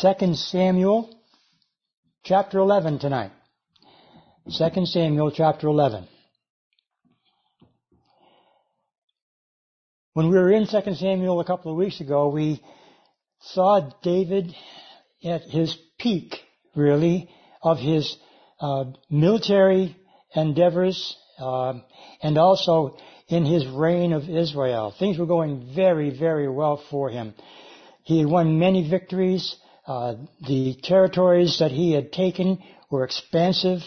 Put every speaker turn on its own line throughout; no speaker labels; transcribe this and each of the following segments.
2 Samuel chapter 11 tonight. 2 Samuel chapter 11. When we were in 2 Samuel a couple of weeks ago, we saw David at his peak, really, of his uh, military endeavors uh, and also in his reign of Israel. Things were going very, very well for him. He had won many victories. Uh, the territories that he had taken were expansive.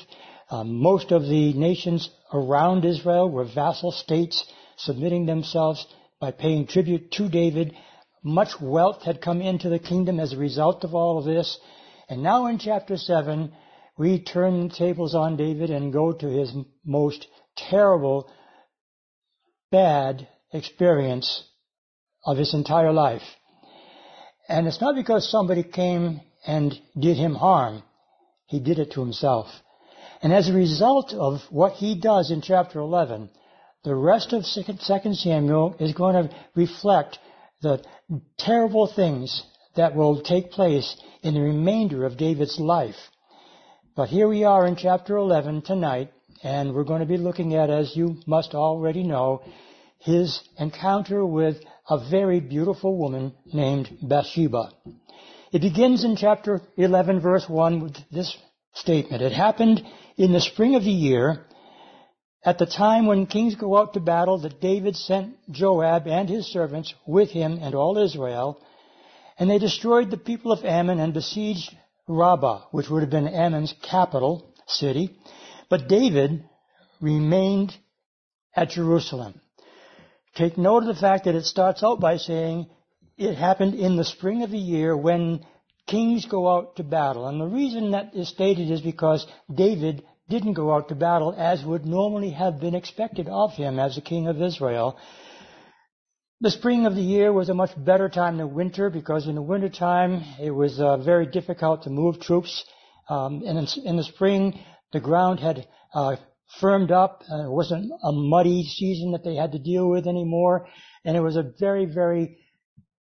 Uh, most of the nations around Israel were vassal states submitting themselves by paying tribute to David. Much wealth had come into the kingdom as a result of all of this. And now in chapter 7, we turn the tables on David and go to his most terrible, bad experience of his entire life. And it's not because somebody came and did him harm. He did it to himself. And as a result of what he does in chapter 11, the rest of 2 Samuel is going to reflect the terrible things that will take place in the remainder of David's life. But here we are in chapter 11 tonight, and we're going to be looking at, as you must already know, his encounter with a very beautiful woman named Bathsheba. It begins in chapter 11 verse 1 with this statement. It happened in the spring of the year, at the time when kings go out to battle, that David sent Joab and his servants with him and all Israel, and they destroyed the people of Ammon and besieged Rabbah, which would have been Ammon's capital city. But David remained at Jerusalem. Take note of the fact that it starts out by saying it happened in the spring of the year when kings go out to battle. And the reason that is stated is because David didn't go out to battle as would normally have been expected of him as the king of Israel. The spring of the year was a much better time than winter because in the winter time it was uh, very difficult to move troops. Um, and in, in, the spring, the ground had uh, firmed up. Uh, it wasn't a muddy season that they had to deal with anymore. And it was a very, very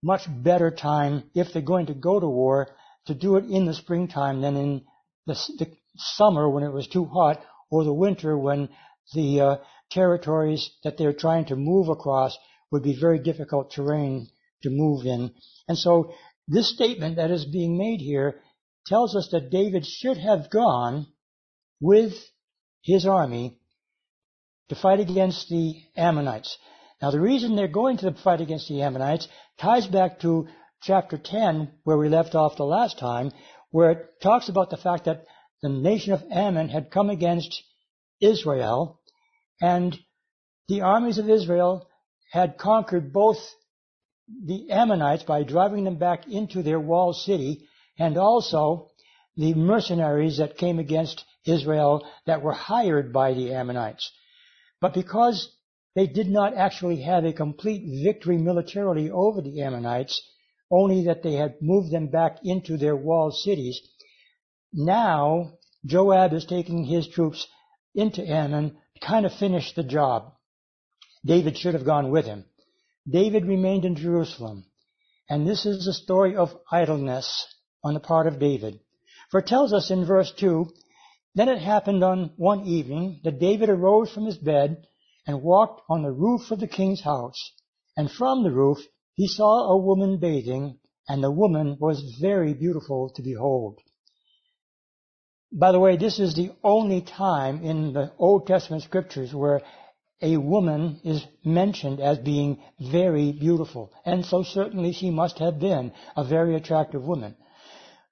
much better time if they're going to go to war to do it in the springtime than in the, the summer when it was too hot or the winter when the uh, territories that they're trying to move across would be very difficult terrain to move in. And so this statement that is being made here tells us that David should have gone with his army to fight against the Ammonites. Now the reason they're going to fight against the Ammonites ties back to chapter 10 where we left off the last time where it talks about the fact that the nation of Ammon had come against Israel and the armies of Israel had conquered both the Ammonites by driving them back into their walled city and also the mercenaries that came against Israel that were hired by the Ammonites. But because they did not actually have a complete victory militarily over the Ammonites, only that they had moved them back into their walled cities, now Joab is taking his troops into Ammon to kind of finish the job. David should have gone with him. David remained in Jerusalem. And this is a story of idleness on the part of David. For it tells us in verse 2 Then it happened on one evening that David arose from his bed and walked on the roof of the king's house. And from the roof he saw a woman bathing, and the woman was very beautiful to behold. By the way, this is the only time in the Old Testament scriptures where a woman is mentioned as being very beautiful. And so certainly she must have been a very attractive woman.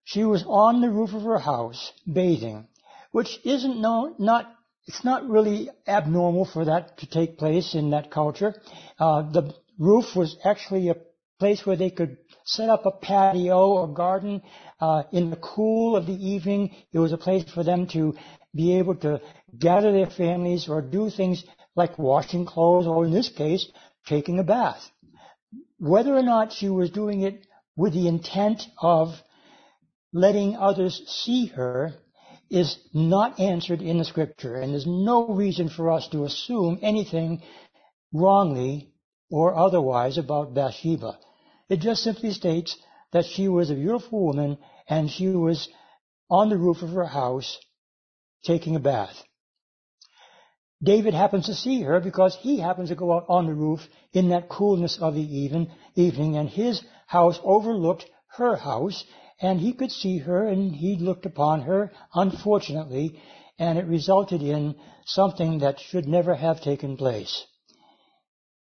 She was on the roof of her house bathing, which isn't no, not it's not really abnormal for that to take place in that culture. Uh, the roof was actually a place where they could set up a patio or garden uh, in the cool of the evening. It was a place for them to be able to gather their families or do things like washing clothes or in this case, taking a bath. Whether or not she was doing it with the intent of letting others see her is not answered in the scripture, and there's no reason for us to assume anything wrongly or otherwise about Bathsheba. It just simply states that she was a beautiful woman and she was on the roof of her house taking a bath. David happens to see her because he happens to go out on the roof in that coolness of the even, evening and his house overlooked her house and he could see her and he looked upon her, unfortunately, and it resulted in something that should never have taken place.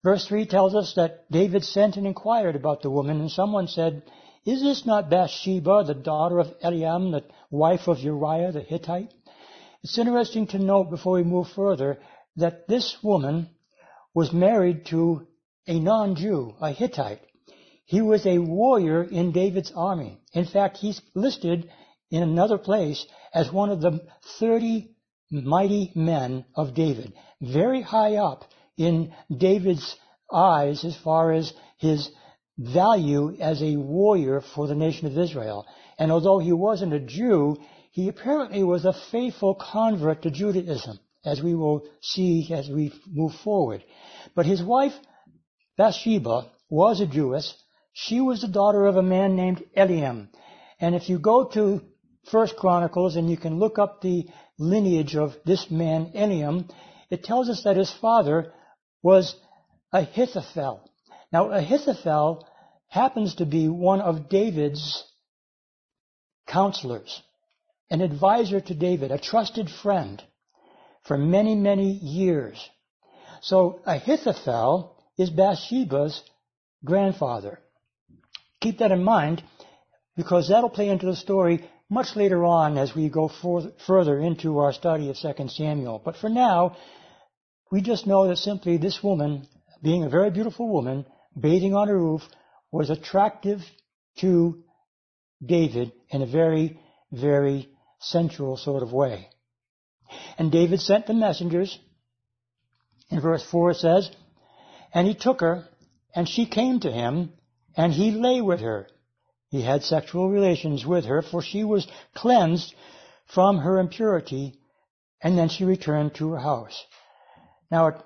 Verse 3 tells us that David sent and inquired about the woman, and someone said, Is this not Bathsheba, the daughter of Eliam, the wife of Uriah the Hittite? It's interesting to note before we move further that this woman was married to a non-Jew, a Hittite. He was a warrior in David's army. In fact, he's listed in another place as one of the 30 mighty men of David. Very high up in David's eyes as far as his value as a warrior for the nation of Israel. And although he wasn't a Jew, he apparently was a faithful convert to Judaism, as we will see as we move forward. But his wife, Bathsheba, was a Jewess, she was the daughter of a man named Eliam. And if you go to First Chronicles and you can look up the lineage of this man, Eliam, it tells us that his father was Ahithophel. Now, Ahithophel happens to be one of David's counselors, an advisor to David, a trusted friend for many, many years. So Ahithophel is Bathsheba's grandfather. Keep that in mind because that'll play into the story much later on as we go for, further into our study of 2 Samuel. But for now, we just know that simply this woman, being a very beautiful woman, bathing on a roof, was attractive to David in a very, very sensual sort of way. And David sent the messengers. In verse 4 it says, And he took her, and she came to him, and he lay with her. He had sexual relations with her, for she was cleansed from her impurity, and then she returned to her house. Now,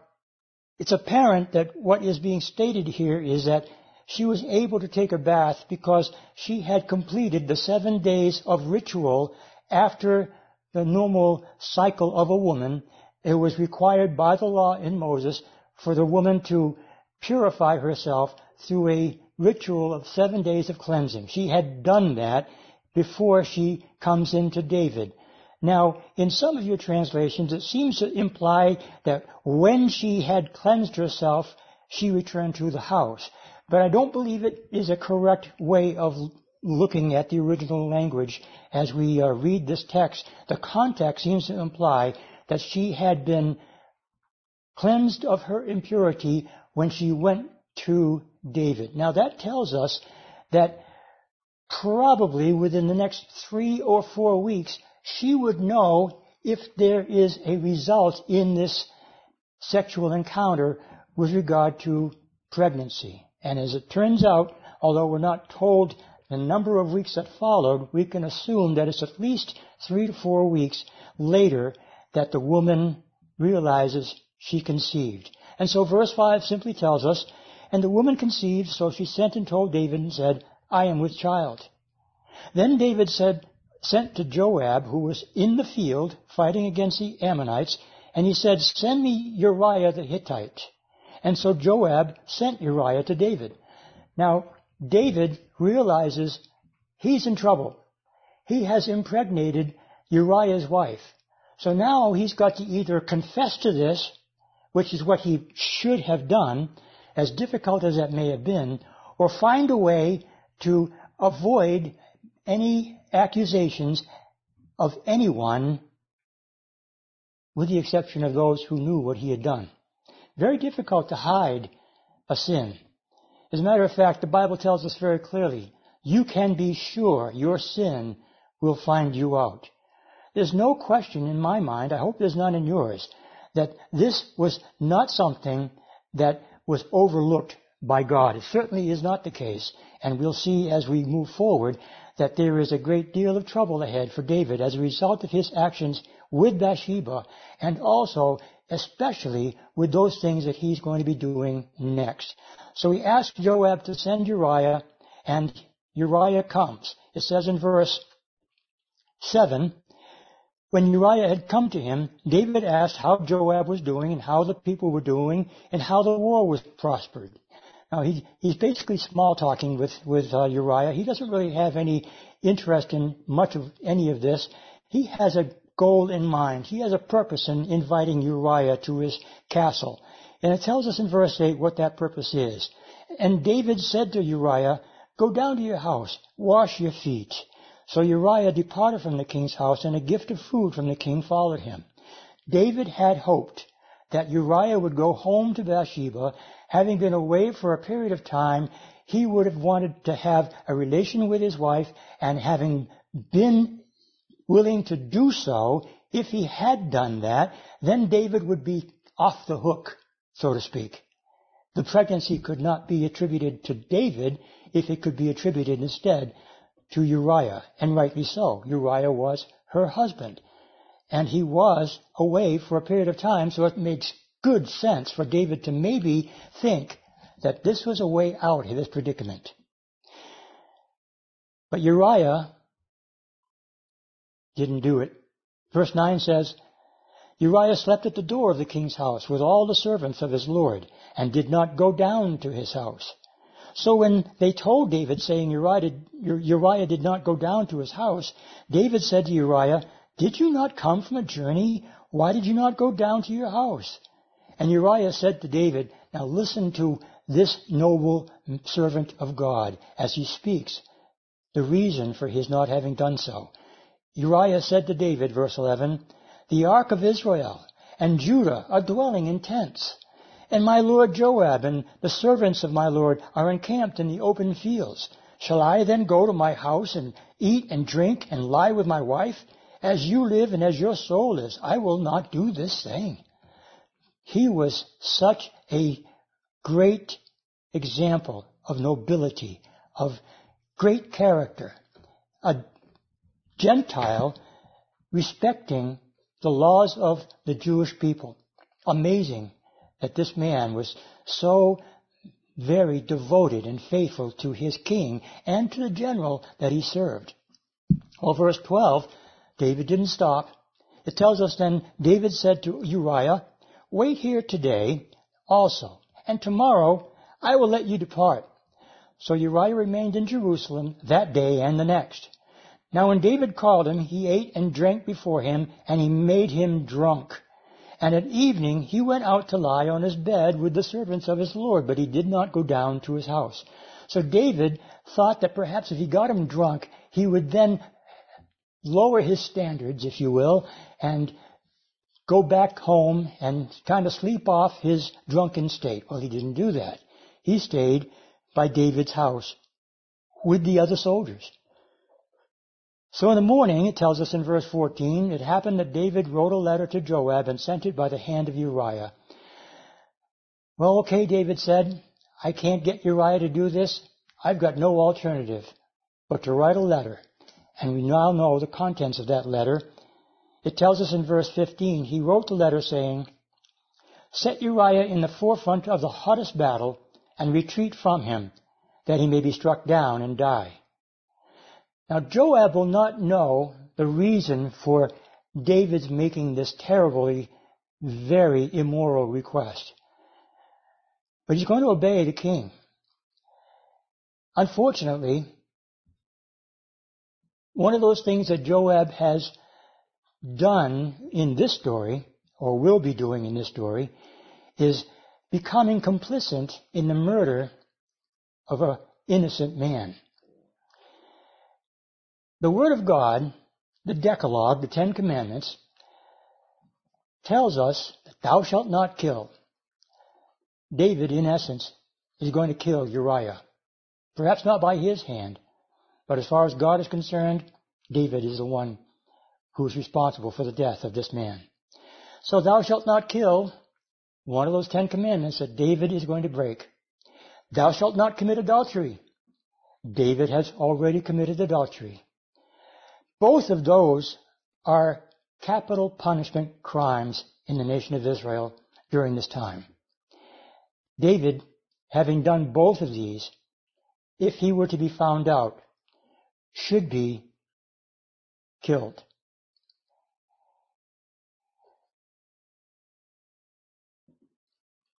it's apparent that what is being stated here is that she was able to take a bath because she had completed the seven days of ritual after the normal cycle of a woman. It was required by the law in Moses for the woman to purify herself through a ritual of seven days of cleansing. She had done that before she comes into David. Now, in some of your translations, it seems to imply that when she had cleansed herself, she returned to the house. But I don't believe it is a correct way of looking at the original language as we uh, read this text. The context seems to imply that she had been cleansed of her impurity when she went to David. Now that tells us that probably within the next three or four weeks, she would know if there is a result in this sexual encounter with regard to pregnancy. And as it turns out, although we're not told the number of weeks that followed, we can assume that it's at least three to four weeks later that the woman realizes she conceived. And so verse 5 simply tells us and the woman conceived, so she sent and told David and said, I am with child. Then David said, sent to Joab, who was in the field fighting against the Ammonites, and he said, send me Uriah the Hittite. And so Joab sent Uriah to David. Now, David realizes he's in trouble. He has impregnated Uriah's wife. So now he's got to either confess to this, which is what he should have done, as difficult as that may have been, or find a way to avoid any accusations of anyone with the exception of those who knew what he had done. Very difficult to hide a sin. As a matter of fact, the Bible tells us very clearly, you can be sure your sin will find you out. There's no question in my mind, I hope there's none in yours, that this was not something that was overlooked by God. It certainly is not the case. And we'll see as we move forward that there is a great deal of trouble ahead for David as a result of his actions with Bathsheba and also especially with those things that he's going to be doing next. So he asked Joab to send Uriah and Uriah comes. It says in verse 7, when Uriah had come to him, David asked how Joab was doing and how the people were doing and how the war was prospered. Now he, he's basically small talking with, with uh, Uriah. He doesn't really have any interest in much of any of this. He has a goal in mind. He has a purpose in inviting Uriah to his castle. And it tells us in verse 8 what that purpose is. And David said to Uriah, Go down to your house, wash your feet. So Uriah departed from the king's house, and a gift of food from the king followed him. David had hoped that Uriah would go home to Bathsheba. Having been away for a period of time, he would have wanted to have a relation with his wife, and having been willing to do so, if he had done that, then David would be off the hook, so to speak. The pregnancy could not be attributed to David if it could be attributed instead to Uriah, and rightly so. Uriah was her husband. And he was away for a period of time, so it makes good sense for David to maybe think that this was a way out of this predicament. But Uriah didn't do it. Verse 9 says, Uriah slept at the door of the king's house with all the servants of his lord, and did not go down to his house. So when they told David, saying Uriah did, Uriah did not go down to his house, David said to Uriah, Did you not come from a journey? Why did you not go down to your house? And Uriah said to David, Now listen to this noble servant of God as he speaks, the reason for his not having done so. Uriah said to David, verse 11, The ark of Israel and Judah are dwelling in tents. And my lord Joab and the servants of my lord are encamped in the open fields. Shall I then go to my house and eat and drink and lie with my wife? As you live and as your soul is, I will not do this thing. He was such a great example of nobility, of great character, a Gentile respecting the laws of the Jewish people. Amazing that this man was so very devoted and faithful to his king and to the general that he served. Well, verse 12, David didn't stop. It tells us then, David said to Uriah, Wait here today also, and tomorrow I will let you depart. So Uriah remained in Jerusalem that day and the next. Now when David called him, he ate and drank before him, and he made him drunk. And at evening he went out to lie on his bed with the servants of his Lord, but he did not go down to his house. So David thought that perhaps if he got him drunk, he would then lower his standards, if you will, and go back home and kind of sleep off his drunken state. Well, he didn't do that. He stayed by David's house with the other soldiers. So in the morning, it tells us in verse 14, it happened that David wrote a letter to Joab and sent it by the hand of Uriah. Well, okay, David said, I can't get Uriah to do this. I've got no alternative but to write a letter. And we now know the contents of that letter. It tells us in verse 15, he wrote the letter saying, Set Uriah in the forefront of the hottest battle and retreat from him, that he may be struck down and die. Now Joab will not know the reason for David's making this terribly, very immoral request. But he's going to obey the king. Unfortunately, one of those things that Joab has done in this story, or will be doing in this story, is becoming complicit in the murder of an innocent man. The Word of God, the Decalogue, the Ten Commandments, tells us that thou shalt not kill. David, in essence, is going to kill Uriah. Perhaps not by his hand, but as far as God is concerned, David is the one who is responsible for the death of this man. So thou shalt not kill, one of those Ten Commandments that David is going to break. Thou shalt not commit adultery. David has already committed adultery. Both of those are capital punishment crimes in the nation of Israel during this time. David, having done both of these, if he were to be found out, should be killed.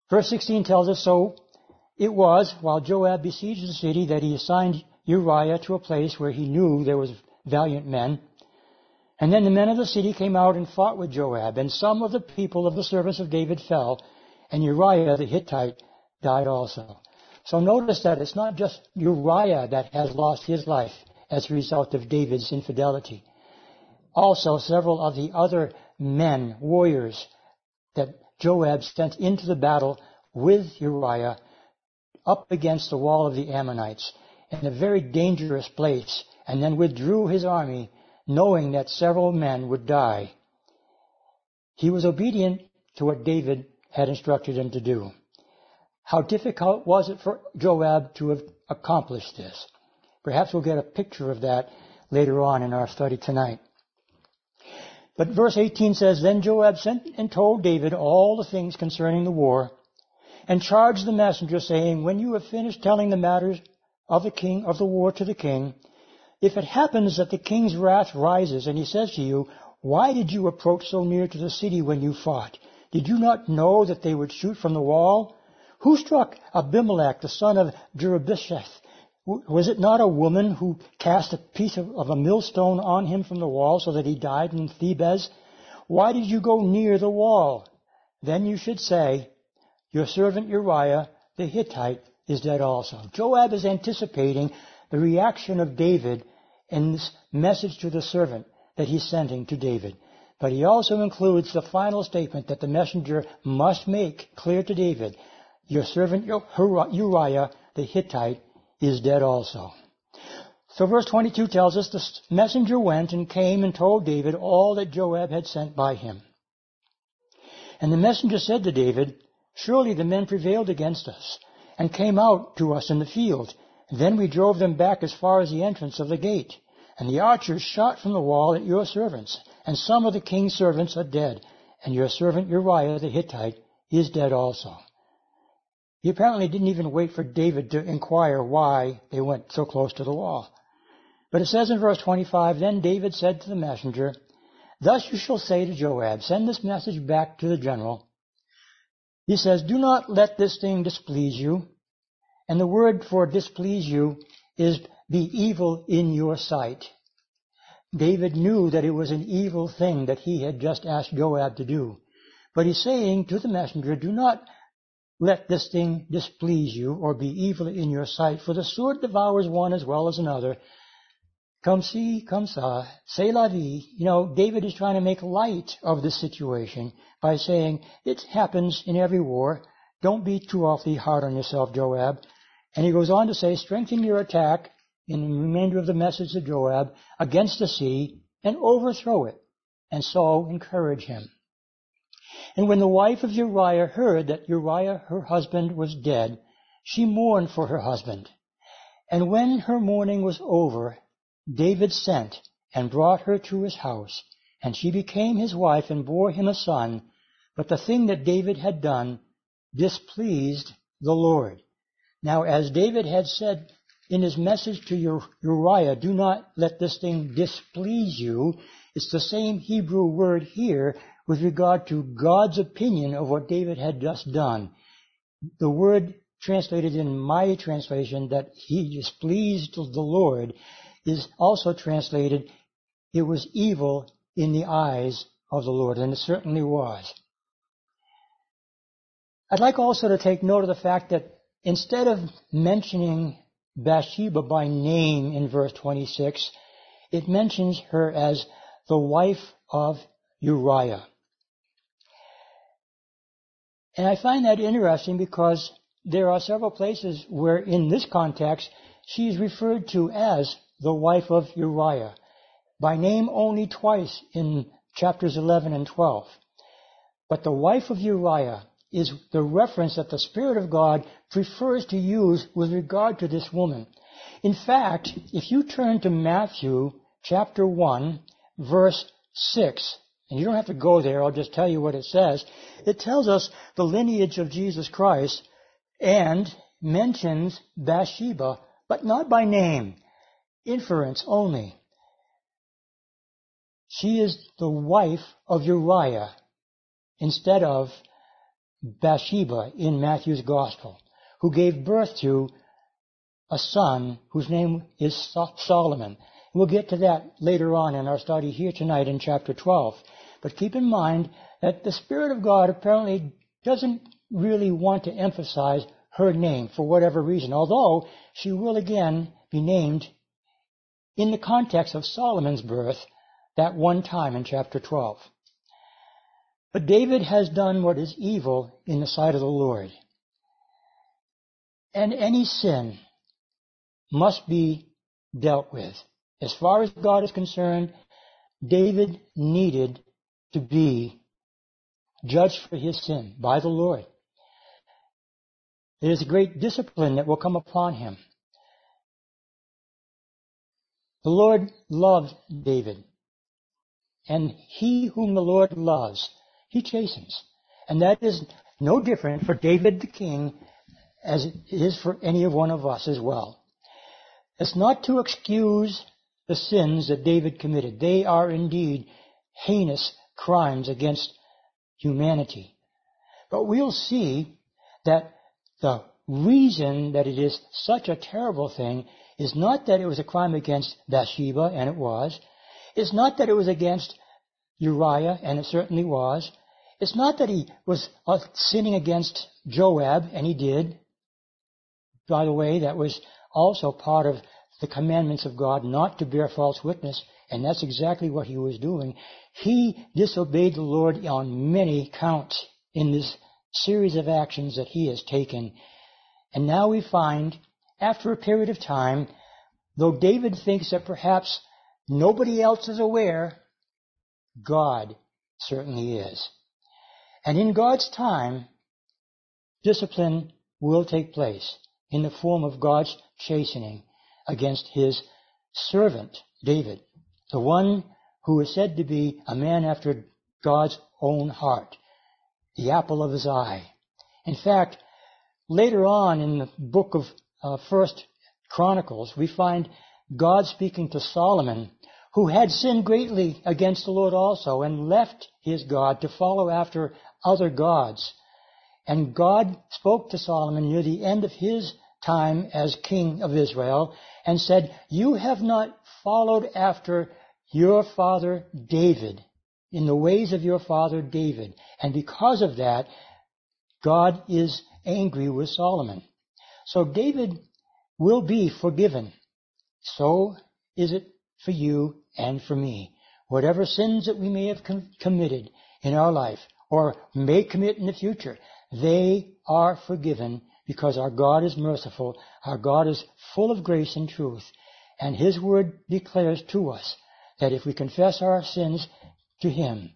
Verse 16 tells us, So it was, while Joab besieged the city, that he assigned Uriah to a place where he knew there was valiant men. And then the men of the city came out and fought with Joab, and some of the people of the service of David fell, and Uriah the Hittite died also. So notice that it's not just Uriah that has lost his life as a result of David's infidelity. Also, several of the other men, warriors, that Joab sent into the battle with Uriah up against the wall of the Ammonites in a very dangerous place and then withdrew his army knowing that several men would die. He was obedient to what David had instructed him to do. How difficult was it for Joab to have accomplished this? Perhaps we'll get a picture of that later on in our study tonight. But verse 18 says, Then Joab sent and told David all the things concerning the war, and charged the messenger, saying, When you have finished telling the matters of the king of the war to the king, if it happens that the king's wrath rises, and he says to you, Why did you approach so near to the city when you fought? Did you not know that they would shoot from the wall? Who struck Abimelech, the son of Jerubbesheth? Was it not a woman who cast a piece of, of, a millstone on him from the wall so that he died in Thebez? Why did you go near the wall? Then you should say, Your servant Uriah the Hittite is dead also. Joab is anticipating the reaction of David in this message to the servant that he's sending to David. But he also includes the final statement that the messenger must make clear to David, Your servant Uriah the Hittite is dead also. So verse 22 tells us the messenger went and came and told David all that Joab had sent by him. And the messenger said to David, Surely the men prevailed against us and came out to us in the field. Then we drove them back as far as the entrance of the gate. And the archers shot from the wall at your servants. And some of the king's servants are dead. And your servant Uriah the Hittite is dead also. He apparently didn't even wait for David to inquire why they went so close to the wall. But it says in verse 25, Then David said to the messenger, Thus you shall say to Joab, Send this message back to the general. He says, Do not let this thing displease you. And the word for displease you is be evil in your sight. David knew that it was an evil thing that he had just asked Joab to do. But he's saying to the messenger, do not let this thing displease you or be evil in your sight, for the sword devours one as well as another. Come see, come sa, say la vie. You know, David is trying to make light of the situation by saying, it happens in every war. Don't be too awfully hard on yourself, Joab. And he goes on to say, strengthen your attack in the remainder of the message of Joab against the sea and overthrow it, and so encourage him. And when the wife of Uriah heard that Uriah, her husband, was dead, she mourned for her husband. And when her mourning was over, David sent and brought her to his house, and she became his wife and bore him a son. But the thing that David had done displeased the Lord. Now, as David had said in his message to Uriah, do not let this thing displease you, it's the same Hebrew word here with regard to God's opinion of what David had just done. The word translated in my translation that he displeased the Lord is also translated, it was evil in the eyes of the Lord, and it certainly was. I'd like also to take note of the fact that instead of mentioning Bathsheba by name in verse 26, it mentions her as the wife of Uriah. And I find that interesting because there are several places where in this context she is referred to as the wife of Uriah, by name only twice in chapters 11 and 12. But the wife of Uriah is the reference that the Spirit of God prefers to use with regard to this woman. In fact, if you turn to Matthew chapter 1, verse 6, and you don't have to go there, I'll just tell you what it says. It tells us the lineage of Jesus Christ and mentions Bathsheba, but not by name. inference only. She is the wife of Uriah instead of Bathsheba in Matthew's Gospel, who gave birth to a son whose name is Solomon. We'll get to that later on in our study here tonight in chapter 12. But keep in mind that the Spirit of God apparently doesn't really want to emphasize her name for whatever reason, although she will again be named in the context of Solomon's birth that one time in chapter 12. But David has done what is evil in the sight of the Lord. And any sin must be dealt with. As far as God is concerned, David needed to be judged for his sin by the Lord. There is a great discipline that will come upon him. The Lord loved David. And he whom the Lord loves, he chastens. And that is no different for David the king as it is for any of one of us as well. It's not to excuse the sins that David committed. They are indeed heinous crimes against humanity. But we'll see that the reason that it is such a terrible thing is not that it was a crime against Bathsheba, and it was. It's not that it was against Uriah, and it certainly was. It's not that he was uh, sinning against Joab, and he did. By the way, that was also part of the commandments of God not to bear false witness, and that's exactly what he was doing. He disobeyed the Lord on many counts in this series of actions that he has taken. And now we find, after a period of time, though David thinks that perhaps nobody else is aware, God certainly is. And in God's time, discipline will take place in the form of God's chastening against his servant, David, the one who is said to be a man after God's own heart the apple of his eye. In fact, later on in the book of uh, First Chronicles, we find God speaking to Solomon, who had sinned greatly against the Lord also, and left his God to follow after other gods. And God spoke to Solomon near the end of his time as king of Israel and said, You have not followed after your father David, in the ways of your father David. And because of that, God is angry with Solomon. So David will be forgiven. So is it for you and for me. Whatever sins that we may have com- committed in our life or may commit in the future, they are forgiven because our God is merciful. Our God is full of grace and truth. And His Word declares to us that if we confess our sins, to him.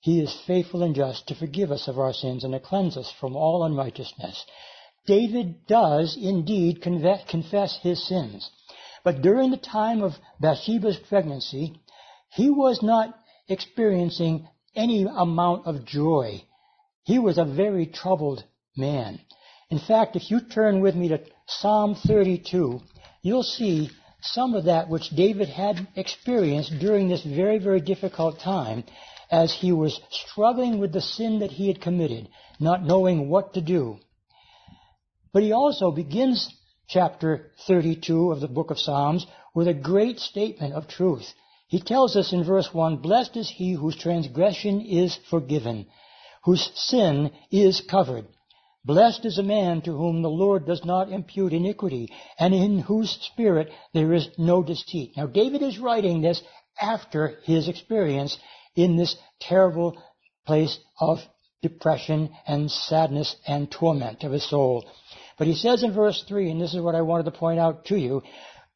He is faithful and just to forgive us of our sins and to cleanse us from all unrighteousness. David does indeed confess his sins. But during the time of Bathsheba's pregnancy, he was not experiencing any amount of joy. He was a very troubled man. In fact, if you turn with me to Psalm 32, you'll see some of that which David had experienced during this very, very difficult time as he was struggling with the sin that he had committed, not knowing what to do. But he also begins chapter 32 of the book of Psalms with a great statement of truth. He tells us in verse 1, Blessed is he whose transgression is forgiven, whose sin is covered. Blessed is a man to whom the Lord does not impute iniquity, and in whose spirit there is no deceit. Now, David is writing this after his experience in this terrible place of depression and sadness and torment of his soul. But he says in verse 3, and this is what I wanted to point out to you,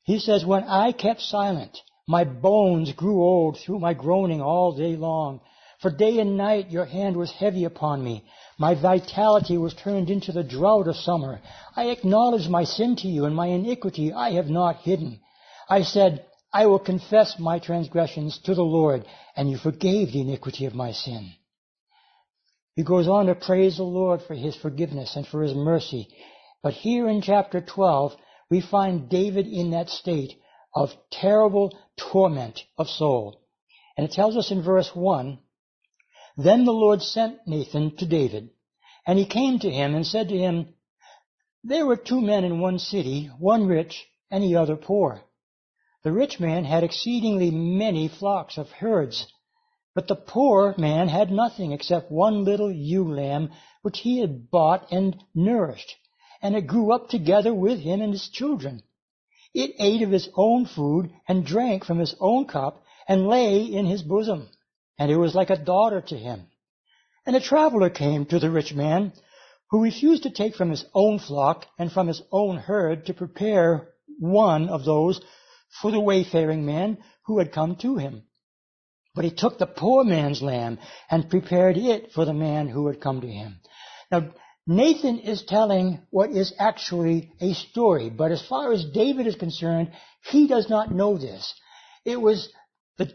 he says, When I kept silent, my bones grew old through my groaning all day long. For day and night your hand was heavy upon me. My vitality was turned into the drought of summer. I acknowledged my sin to you, and my iniquity I have not hidden. I said, I will confess my transgressions to the Lord, and you forgave the iniquity of my sin. He goes on to praise the Lord for his forgiveness and for his mercy. But here in chapter 12, we find David in that state of terrible torment of soul. And it tells us in verse 1, Then the Lord sent Nathan to David, and he came to him and said to him, There were two men in one city, one rich and the other poor. The rich man had exceedingly many flocks of herds, but the poor man had nothing except one little ewe lamb which he had bought and nourished, and it grew up together with him and his children. It ate of his own food and drank from his own cup and lay in his bosom, and it was like a daughter to him. And a traveler came to the rich man, who refused to take from his own flock and from his own herd to prepare one of those for the wayfaring man who had come to him. But he took the poor man's lamb and prepared it for the man who had come to him. Now, Nathan is telling what is actually a story, but as far as David is concerned, he does not know this. It was the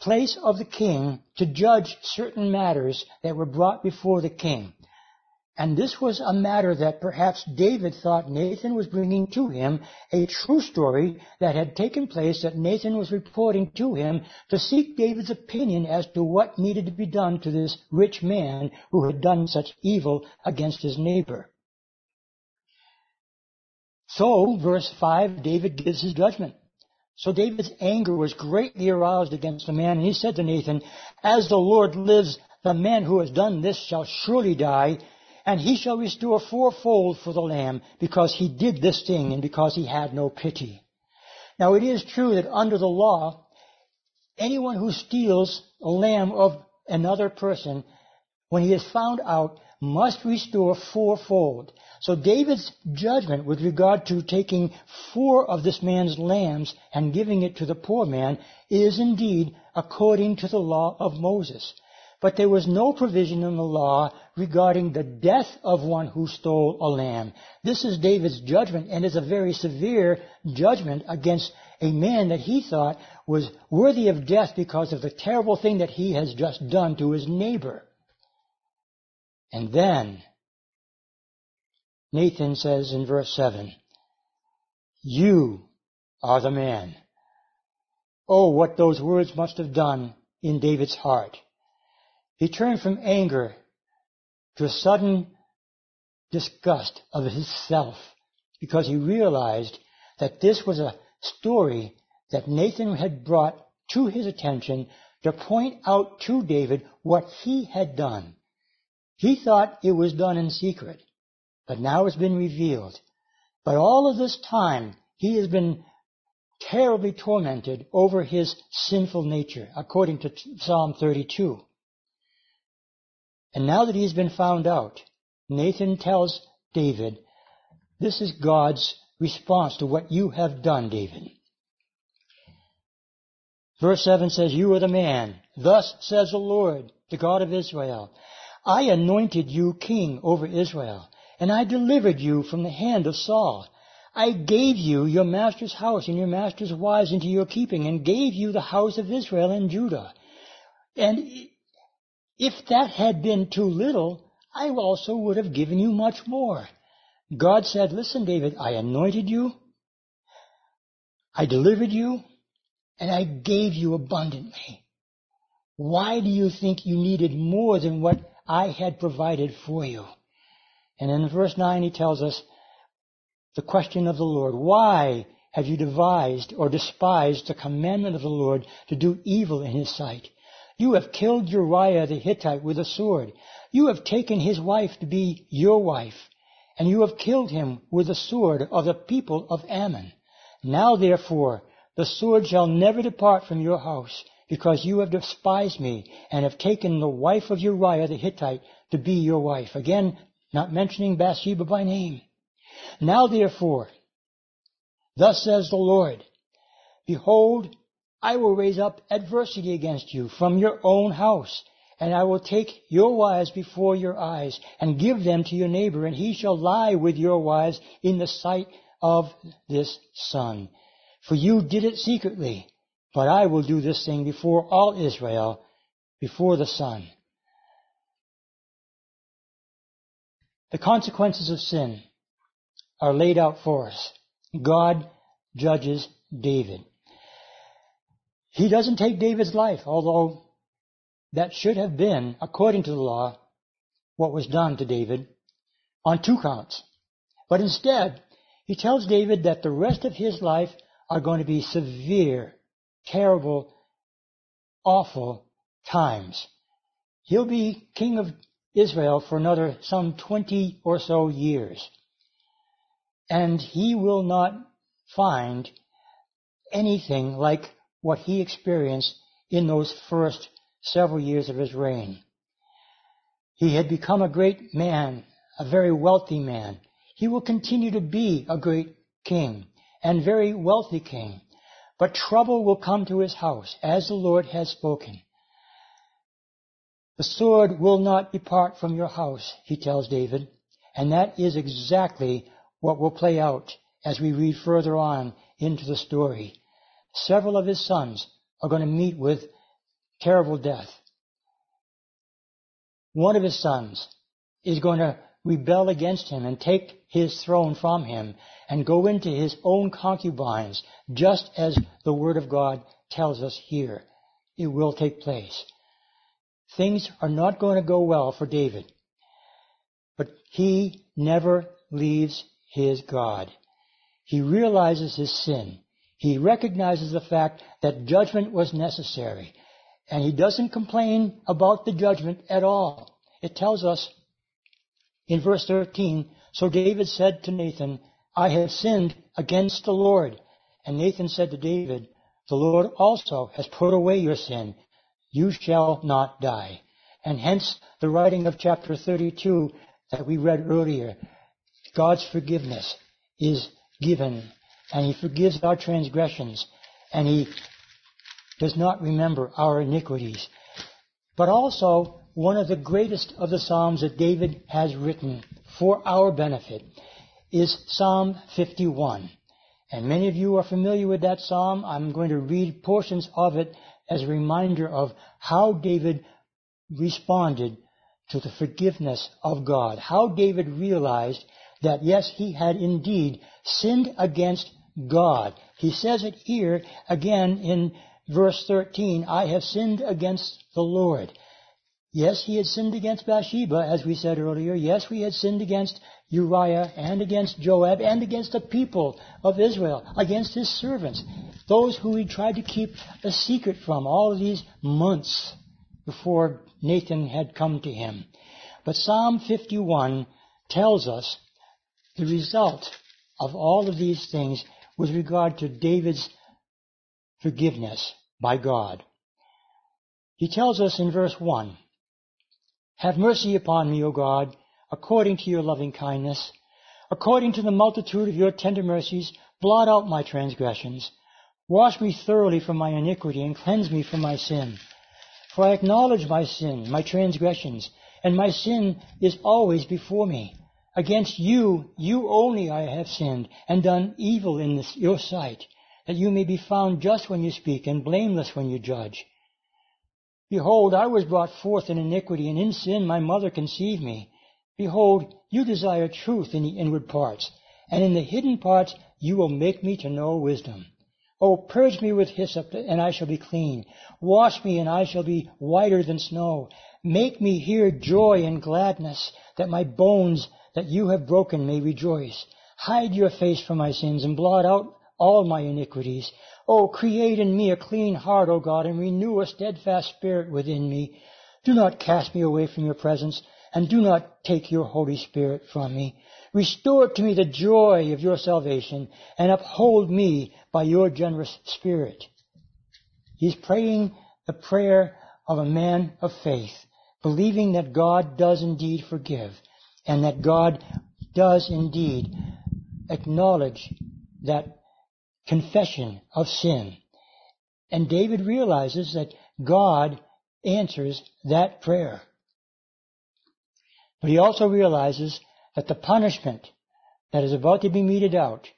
place of the king to judge certain matters that were brought before the king. And this was a matter that perhaps David thought Nathan was bringing to him a true story that had taken place that Nathan was reporting to him to seek David's opinion as to what needed to be done to this rich man who had done such evil against his neighbor. So, verse 5, David gives his judgment. So David's anger was greatly aroused against the man, and he said to Nathan, As the Lord lives, the man who has done this shall surely die, and he shall restore fourfold for the lamb, because he did this thing and because he had no pity. Now it is true that under the law, anyone who steals a lamb of another person, when he is found out, must restore fourfold. So David's judgment with regard to taking four of this man's lambs and giving it to the poor man is indeed according to the law of Moses. But there was no provision in the law regarding the death of one who stole a lamb. This is David's judgment and is a very severe judgment against a man that he thought was worthy of death because of the terrible thing that he has just done to his neighbor. And then, Nathan says in verse 7, You are the man. Oh, what those words must have done in David's heart. He turned from anger to a sudden disgust of himself because he realized that this was a story that Nathan had brought to his attention to point out to David what he had done. He thought it was done in secret, but now it's been revealed. But all of this time, he has been terribly tormented over his sinful nature, according to Psalm 32. And now that he's been found out, Nathan tells David, this is God's response to what you have done, David. Verse 7 says, You are the man. Thus says the Lord, the God of Israel. I anointed you king over Israel, and I delivered you from the hand of Saul. I gave you your master's house and your master's wives into your keeping, and gave you the house of Israel and Judah. And if that had been too little, I also would have given you much more. God said, listen, David, I anointed you, I delivered you, and I gave you abundantly. Why do you think you needed more than what I had provided for you? And in verse 9 he tells us the question of the Lord. Why have you devised or despised the commandment of the Lord to do evil in his sight? You have killed Uriah the Hittite with a sword. You have taken his wife to be your wife, and you have killed him with the sword of the people of Ammon. Now therefore, the sword shall never depart from your house, because you have despised me, and have taken the wife of Uriah the Hittite to be your wife. Again, not mentioning Bathsheba by name. Now therefore, thus says the Lord, Behold, I will raise up adversity against you from your own house, and I will take your wives before your eyes, and give them to your neighbor, and he shall lie with your wives in the sight of this sun. For you did it secretly, but I will do this thing before all Israel, before the sun. The consequences of sin are laid out for us. God judges David. He doesn't take David's life, although that should have been, according to the law, what was done to David on two counts. But instead, he tells David that the rest of his life are going to be severe, terrible, awful times. He'll be king of Israel for another some 20 or so years. And he will not find anything like what he experienced in those first several years of his reign. He had become a great man, a very wealthy man. He will continue to be a great king and very wealthy king. But trouble will come to his house, as the Lord has spoken. The sword will not depart from your house, he tells David. And that is exactly what will play out as we read further on into the story. Several of his sons are going to meet with terrible death. One of his sons is going to rebel against him and take his throne from him and go into his own concubines, just as the Word of God tells us here. It will take place. Things are not going to go well for David. But he never leaves his God. He realizes his sin. He recognizes the fact that judgment was necessary. And he doesn't complain about the judgment at all. It tells us in verse 13, So David said to Nathan, I have sinned against the Lord. And Nathan said to David, The Lord also has put away your sin you shall not die. And hence the writing of chapter 32 that we read earlier. God's forgiveness is given, and He forgives our transgressions, and He does not remember our iniquities. But also, one of the greatest of the Psalms that David has written for our benefit is Psalm 51. And many of you are familiar with that Psalm. I'm going to read portions of it as a reminder of how David responded to the forgiveness of God. How David realized that yes, he had indeed sinned against God. He says it here again in verse 13, I have sinned against the Lord. Yes, he had sinned against Bathsheba, as we said earlier. Yes, we had sinned against Uriah and against Joab and against the people of Israel, against his servants, those who he tried to keep a secret from all of these months before Nathan had come to him. But Psalm 51 tells us the result of all of these things with regard to David's forgiveness by God. He tells us in verse 1, have mercy upon me, O God, according to your loving kindness. According to the multitude of your tender mercies, blot out my transgressions. Wash me thoroughly from my iniquity and cleanse me from my sin. For I acknowledge my sin, my transgressions, and my sin is always before me. Against you, you only I have sinned and done evil in this, your sight, that you may be found just when you speak and blameless when you judge. Behold, I was brought forth in iniquity, and in sin my mother conceived me. Behold, you desire truth in the inward parts, and in the hidden parts you will make me to know wisdom. Oh, purge me with hyssop, and I shall be clean. Wash me, and I shall be whiter than snow. Make me hear joy and gladness, that my bones that you have broken may rejoice. Hide your face from my sins, and blot out all my iniquities. Oh, create in me a clean heart, O God, and renew a steadfast spirit within me. Do not cast me away from your presence, and do not take your Holy Spirit from me. Restore to me the joy of your salvation, and uphold me by your generous spirit. He's praying the prayer of a man of faith, believing that God does indeed forgive, and that God does indeed acknowledge that confession of sin. And David realizes that God answers that prayer. But he also realizes that the punishment that is about to be meted out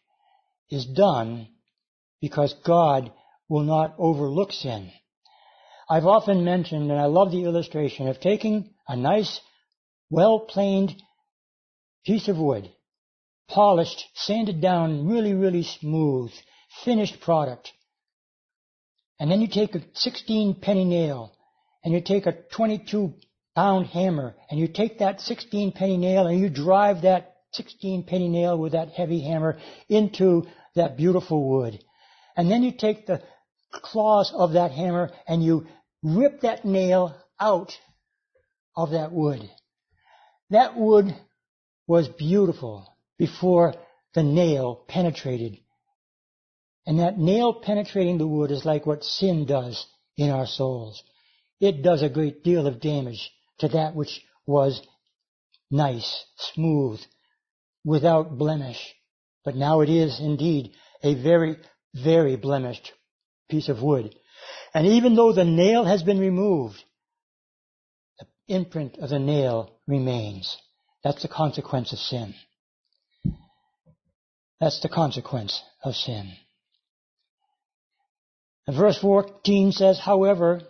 is done because God will not overlook sin. I've often mentioned, and I love the illustration of taking a nice, well-planed piece of wood, polished, sanded down really, really smooth, finished product. And then you take a 16 penny nail and you take a 22 pound hammer and you take that 16 penny nail and you drive that 16 penny nail with that heavy hammer into that beautiful wood. And then you take the claws of that hammer and you rip that nail out of that wood. That wood was beautiful before the nail penetrated. And that nail penetrating the wood is like what sin does in our souls. It does a great deal of damage to that which was nice, smooth, without blemish. But now it is indeed a very, very blemished piece of wood. And even though the nail has been removed, the imprint of the nail remains. That's the consequence of sin. That's the consequence of sin. And verse 14 says, however,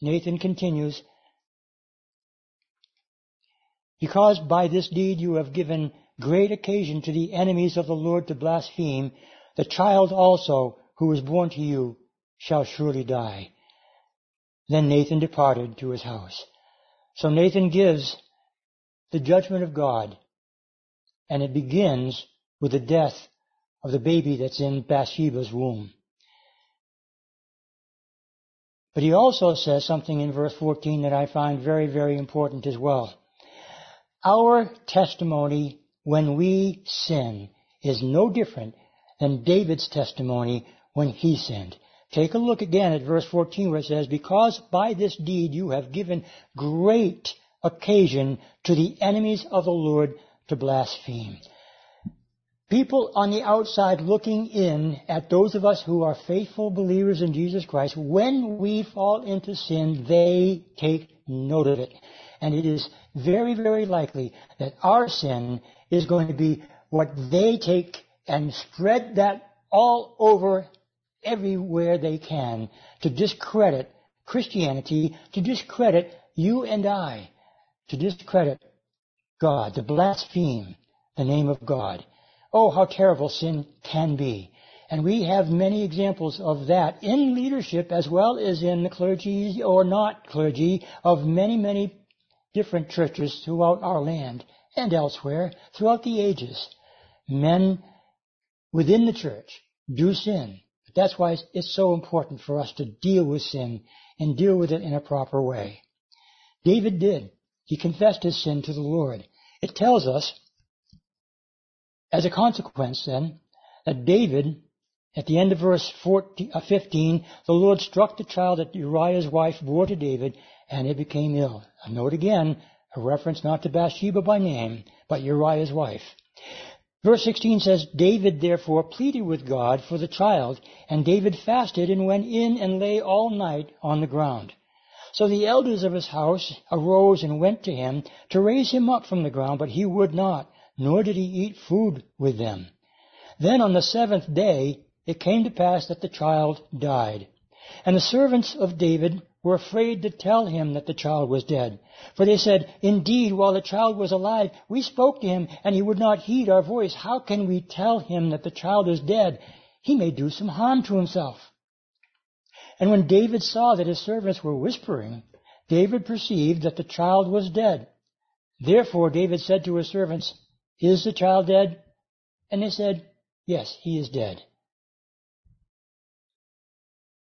Nathan continues, because by this deed you have given great occasion to the enemies of the Lord to blaspheme, the child also who is born to you shall surely die. Then Nathan departed to his house. So Nathan gives the judgment of God, and it begins with the death of the baby that's in Bathsheba's womb. But he also says something in verse 14 that I find very, very important as well. Our testimony when we sin is no different than David's testimony when he sinned. Take a look again at verse 14 where it says, Because by this deed you have given great occasion to the enemies of the Lord to blaspheme. People on the outside looking in at those of us who are faithful believers in Jesus Christ, when we fall into sin, they take note of it. And it is very, very likely that our sin is going to be what they take and spread that all over everywhere they can to discredit Christianity, to discredit you and I, to discredit God, to blaspheme the name of God. Oh, how terrible sin can be. And we have many examples of that in leadership as well as in the clergy or not clergy of many, many different churches throughout our land and elsewhere throughout the ages. Men within the church do sin. But that's why it's so important for us to deal with sin and deal with it in a proper way. David did. He confessed his sin to the Lord. It tells us as a consequence, then, that David, at the end of verse 14, uh, 15, the Lord struck the child that Uriah's wife bore to David, and it became ill. A note again, a reference not to Bathsheba by name, but Uriah's wife. Verse 16 says, David therefore pleaded with God for the child, and David fasted and went in and lay all night on the ground. So the elders of his house arose and went to him to raise him up from the ground, but he would not nor did he eat food with them. Then on the seventh day it came to pass that the child died. And the servants of David were afraid to tell him that the child was dead. For they said, Indeed, while the child was alive, we spoke to him, and he would not heed our voice. How can we tell him that the child is dead? He may do some harm to himself. And when David saw that his servants were whispering, David perceived that the child was dead. Therefore David said to his servants, is the child dead? And they said, Yes, he is dead.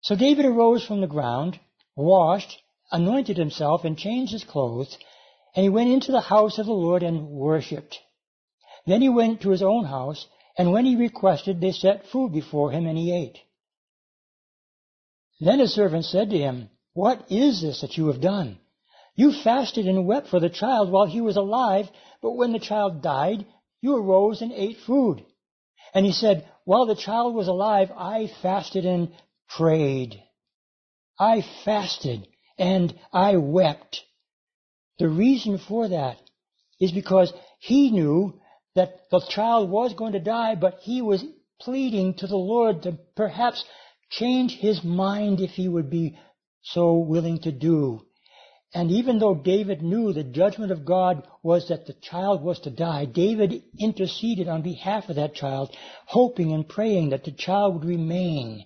So David arose from the ground, washed, anointed himself, and changed his clothes, and he went into the house of the Lord and worshipped. Then he went to his own house, and when he requested, they set food before him, and he ate. Then his servant said to him, What is this that you have done? You fasted and wept for the child while he was alive, but when the child died, you arose and ate food. And he said, while the child was alive, I fasted and prayed. I fasted and I wept. The reason for that is because he knew that the child was going to die, but he was pleading to the Lord to perhaps change his mind if he would be so willing to do And even though David knew the judgment of God was that the child was to die, David interceded on behalf of that child, hoping and praying that the child would remain.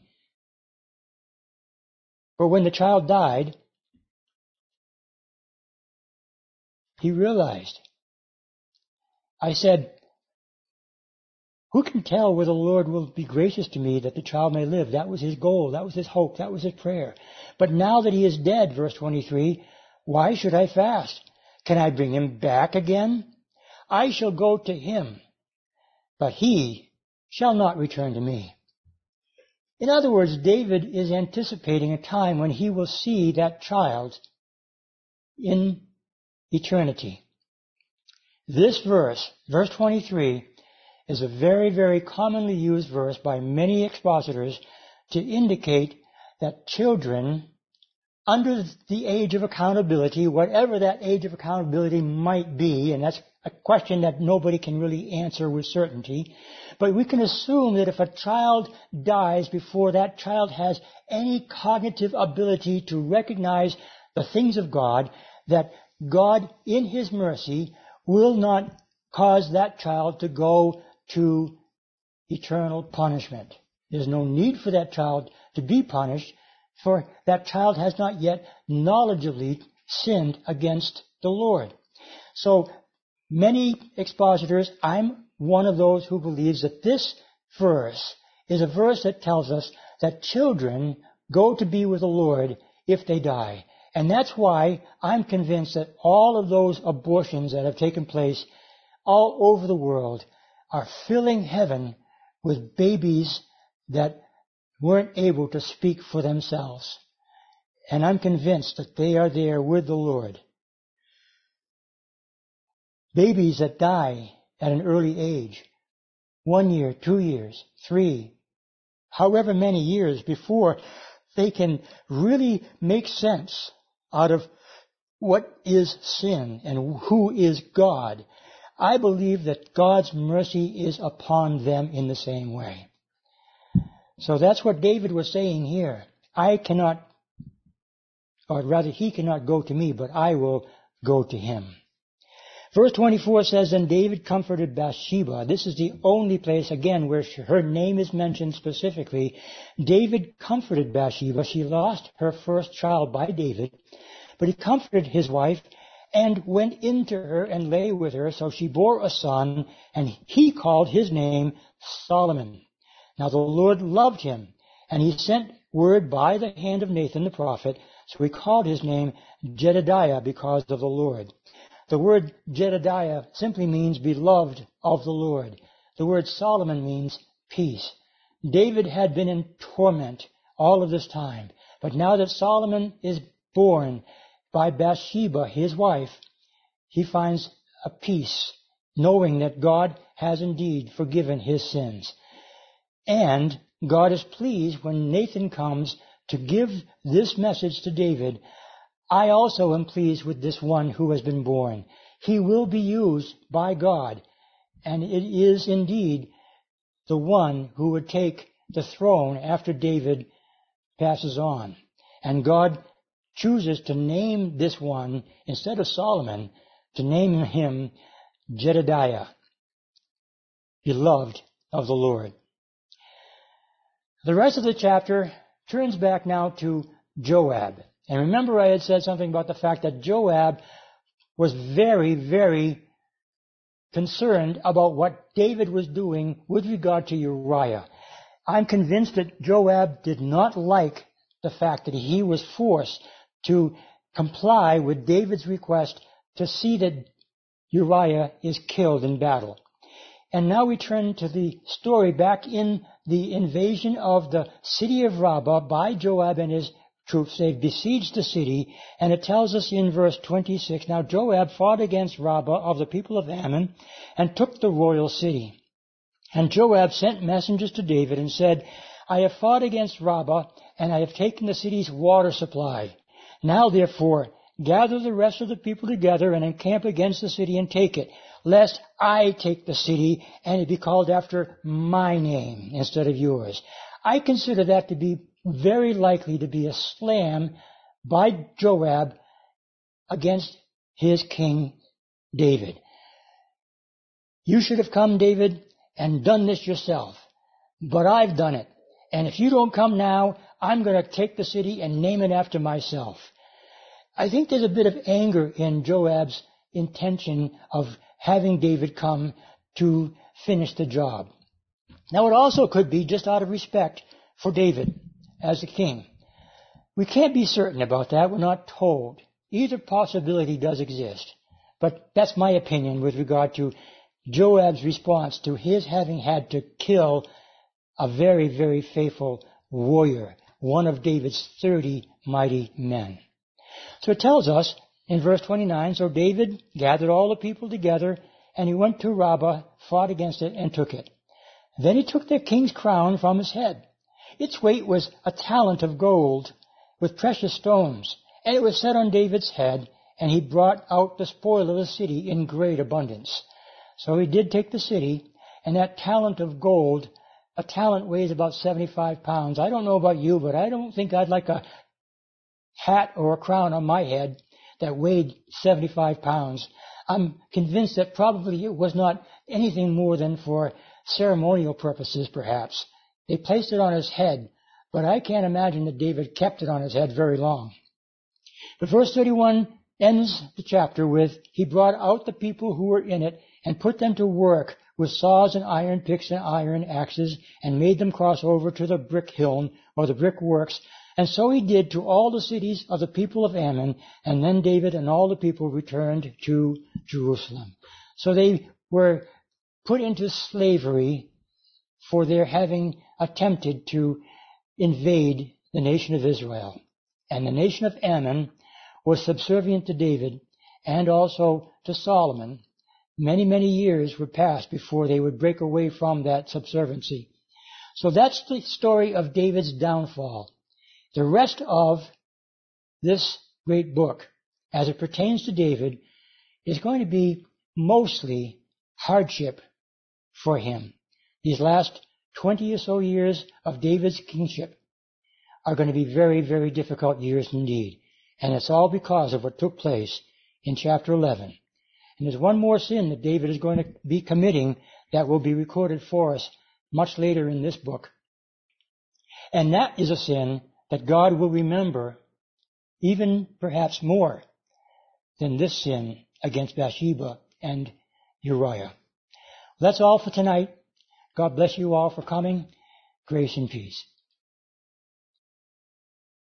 But when the child died, he realized. I said, who can tell whether the Lord will be gracious to me that the child may live? That was his goal. That was his hope. That was his prayer. But now that he is dead, verse 23, why should I fast? Can I bring him back again? I shall go to him, but he shall not return to me. In other words, David is anticipating a time when he will see that child in eternity. This verse, verse 23, is a very, very commonly used verse by many expositors to indicate that children under the age of accountability, whatever that age of accountability might be, and that's a question that nobody can really answer with certainty, but we can assume that if a child dies before that child has any cognitive ability to recognize the things of God, that God, in His mercy, will not cause that child to go to eternal punishment. There's no need for that child to be punished, for that child has not yet knowledgeably sinned against the Lord. So many expositors, I'm one of those who believes that this verse is a verse that tells us that children go to be with the Lord if they die. And that's why I'm convinced that all of those abortions that have taken place all over the world are filling heaven with babies that weren't able to speak for themselves. And I'm convinced that they are there with the Lord. Babies that die at an early age, one year, two years, three, however many years before they can really make sense out of what is sin and who is God I believe that God's mercy is upon them in the same way. So that's what David was saying here. I cannot, or rather he cannot go to me, but I will go to him. Verse 24 says, And David comforted Bathsheba. This is the only place, again, where her name is mentioned specifically. David comforted Bathsheba. She lost her first child by David, but he comforted his wife and went into her and lay with her. So she bore a son, and he called his name Solomon. Now the Lord loved him, and he sent word by the hand of Nathan the prophet, so he called his name Jedediah because of the Lord. The word Jedediah simply means beloved of the Lord. The word Solomon means peace. David had been in torment all of this time, but now that Solomon is born, by Bathsheba, his wife, he finds a peace, knowing that God has indeed forgiven his sins. And God is pleased when Nathan comes to give this message to David. I also am pleased with this one who has been born. He will be used by God, and it is indeed the one who would take the throne after David passes on. And God chooses to name this one, instead of Solomon, to name him Jedediah, beloved of the Lord. The rest of the chapter turns back now to Joab. And remember I had said something about the fact that Joab was very, very concerned about what David was doing with regard to Uriah. I'm convinced that Joab did not like the fact that he was forced to comply with David's request to see that Uriah is killed in battle. And now we turn to the story back in the invasion of the city of Rabbah by Joab and his troops. They've besieged the city, and it tells us in verse 26, Now Joab fought against Rabbah of the people of Ammon and took the royal city. And Joab sent messengers to David and said, I have fought against Rabbah, and I have taken the city's water supply. Now therefore, gather the rest of the people together and encamp against the city and take it, lest I take the city and it be called after my name instead of yours. I consider that to be very likely to be a slam by Joab against his king David. You should have come, David, and done this yourself. But I've done it. And if you don't come now, I'm going to take the city and name it after myself. I think there's a bit of anger in Joab's intention of having David come to finish the job. Now it also could be just out of respect for David as a king. We can't be certain about that. We're not told. Either possibility does exist. But that's my opinion with regard to Joab's response to his having had to kill a very, very faithful warrior, one of David's 30 mighty men. So it tells us in verse 29, so David gathered all the people together and he went to Rabbah, fought against it, and took it. Then he took the king's crown from his head. Its weight was a talent of gold with precious stones, and it was set on David's head, and he brought out the spoil of the city in great abundance. So he did take the city, and that talent of gold, a talent weighs about 75 pounds. I don't know about you, but I don't think I'd like a hat or a crown on my head that weighed 75 pounds. I'm convinced that probably it was not anything more than for ceremonial purposes, perhaps. They placed it on his head, but I can't imagine that David kept it on his head very long. But verse 31 ends the chapter with, He brought out the people who were in it and put them to work with saws and iron picks and iron axes and made them cross over to the brick kiln or the brick works and so he did to all the cities of the people of Ammon, and then David and all the people returned to Jerusalem. So they were put into slavery for their having attempted to invade the nation of Israel. And the nation of Ammon was subservient to David and also to Solomon. Many, many years would pass before they would break away from that subserviency. So that's the story of David's downfall. The rest of this great book, as it pertains to David, is going to be mostly hardship for him. These last 20 or so years of David's kingship are going to be very, very difficult years indeed. And it's all because of what took place in chapter 11. And there's one more sin that David is going to be committing that will be recorded for us much later in this book. And that is a sin that God will remember even perhaps more than this sin against Bathsheba and Uriah. That's all for tonight. God bless you all for coming. Grace and peace.